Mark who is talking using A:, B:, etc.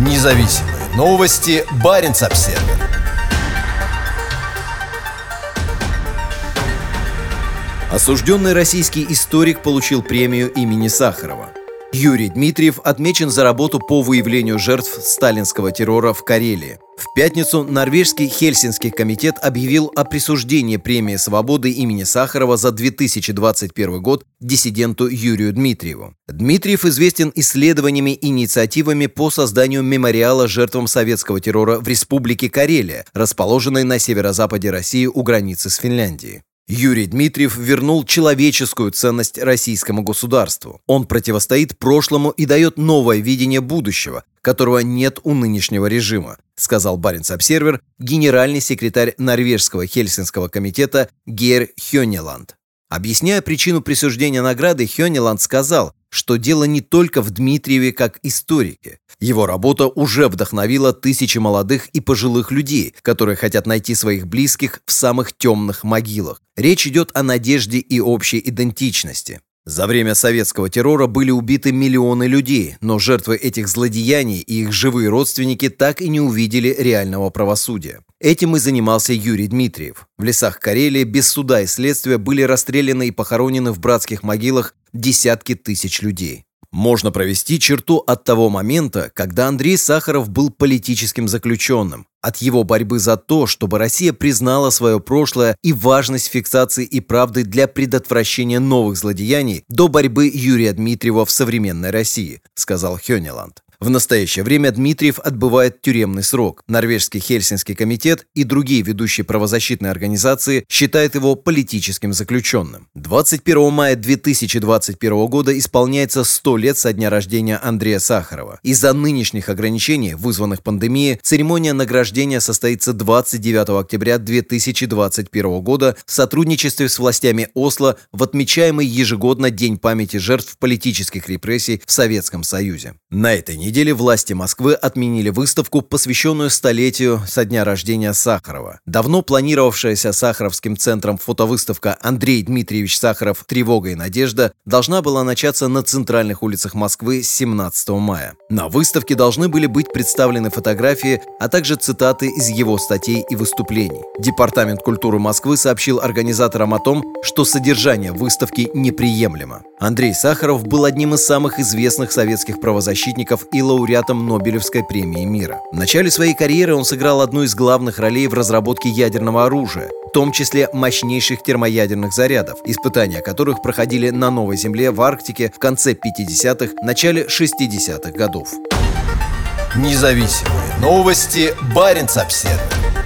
A: Независимые новости. Барин обсерва Осужденный российский историк получил премию имени Сахарова. Юрий Дмитриев отмечен за работу по выявлению жертв сталинского террора в Карелии. В пятницу норвежский Хельсинский комитет объявил о присуждении премии свободы имени Сахарова за 2021 год диссиденту Юрию Дмитриеву. Дмитриев известен исследованиями и инициативами по созданию мемориала жертвам советского террора в Республике Карелия, расположенной на северо-западе России у границы с Финляндией. Юрий Дмитриев вернул человеческую ценность российскому государству. Он противостоит прошлому и дает новое видение будущего, которого нет у нынешнего режима, сказал Баренц Обсервер генеральный секретарь Норвежского Хельсинского комитета Гер Хёнеланд. Объясняя причину присуждения награды, Хёнеланд сказал, что дело не только в Дмитриеве как историке. Его работа уже вдохновила тысячи молодых и пожилых людей, которые хотят найти своих близких в самых темных могилах. Речь идет о надежде и общей идентичности. За время советского террора были убиты миллионы людей, но жертвы этих злодеяний и их живые родственники так и не увидели реального правосудия. Этим и занимался Юрий Дмитриев. В лесах Карелии без суда и следствия были расстреляны и похоронены в братских могилах десятки тысяч людей. Можно провести черту от того момента, когда Андрей Сахаров был политическим заключенным, от его борьбы за то, чтобы Россия признала свое прошлое и важность фиксации и правды для предотвращения новых злодеяний до борьбы Юрия Дмитриева в современной России, сказал Хёнеланд. В настоящее время Дмитриев отбывает тюремный срок. Норвежский Хельсинский комитет и другие ведущие правозащитные организации считают его политическим заключенным. 21 мая 2021 года исполняется 100 лет со дня рождения Андрея Сахарова. Из-за нынешних ограничений, вызванных пандемией, церемония награждения состоится 29 октября 2021 года в сотрудничестве с властями Осло в отмечаемый ежегодно День памяти жертв политических репрессий в Советском Союзе. На этой неделе неделе власти Москвы отменили выставку, посвященную столетию со дня рождения Сахарова. Давно планировавшаяся Сахаровским центром фотовыставка «Андрей Дмитриевич Сахаров. Тревога и надежда» должна была начаться на центральных улицах Москвы с 17 мая. На выставке должны были быть представлены фотографии, а также цитаты из его статей и выступлений. Департамент культуры Москвы сообщил организаторам о том, что содержание выставки неприемлемо. Андрей Сахаров был одним из самых известных советских правозащитников и лауреатом Нобелевской премии мира. В начале своей карьеры он сыграл одну из главных ролей в разработке ядерного оружия, в том числе мощнейших термоядерных зарядов, испытания которых проходили на Новой Земле в Арктике в конце 50-х, начале 60-х годов.
B: Независимые новости. Барин обседный.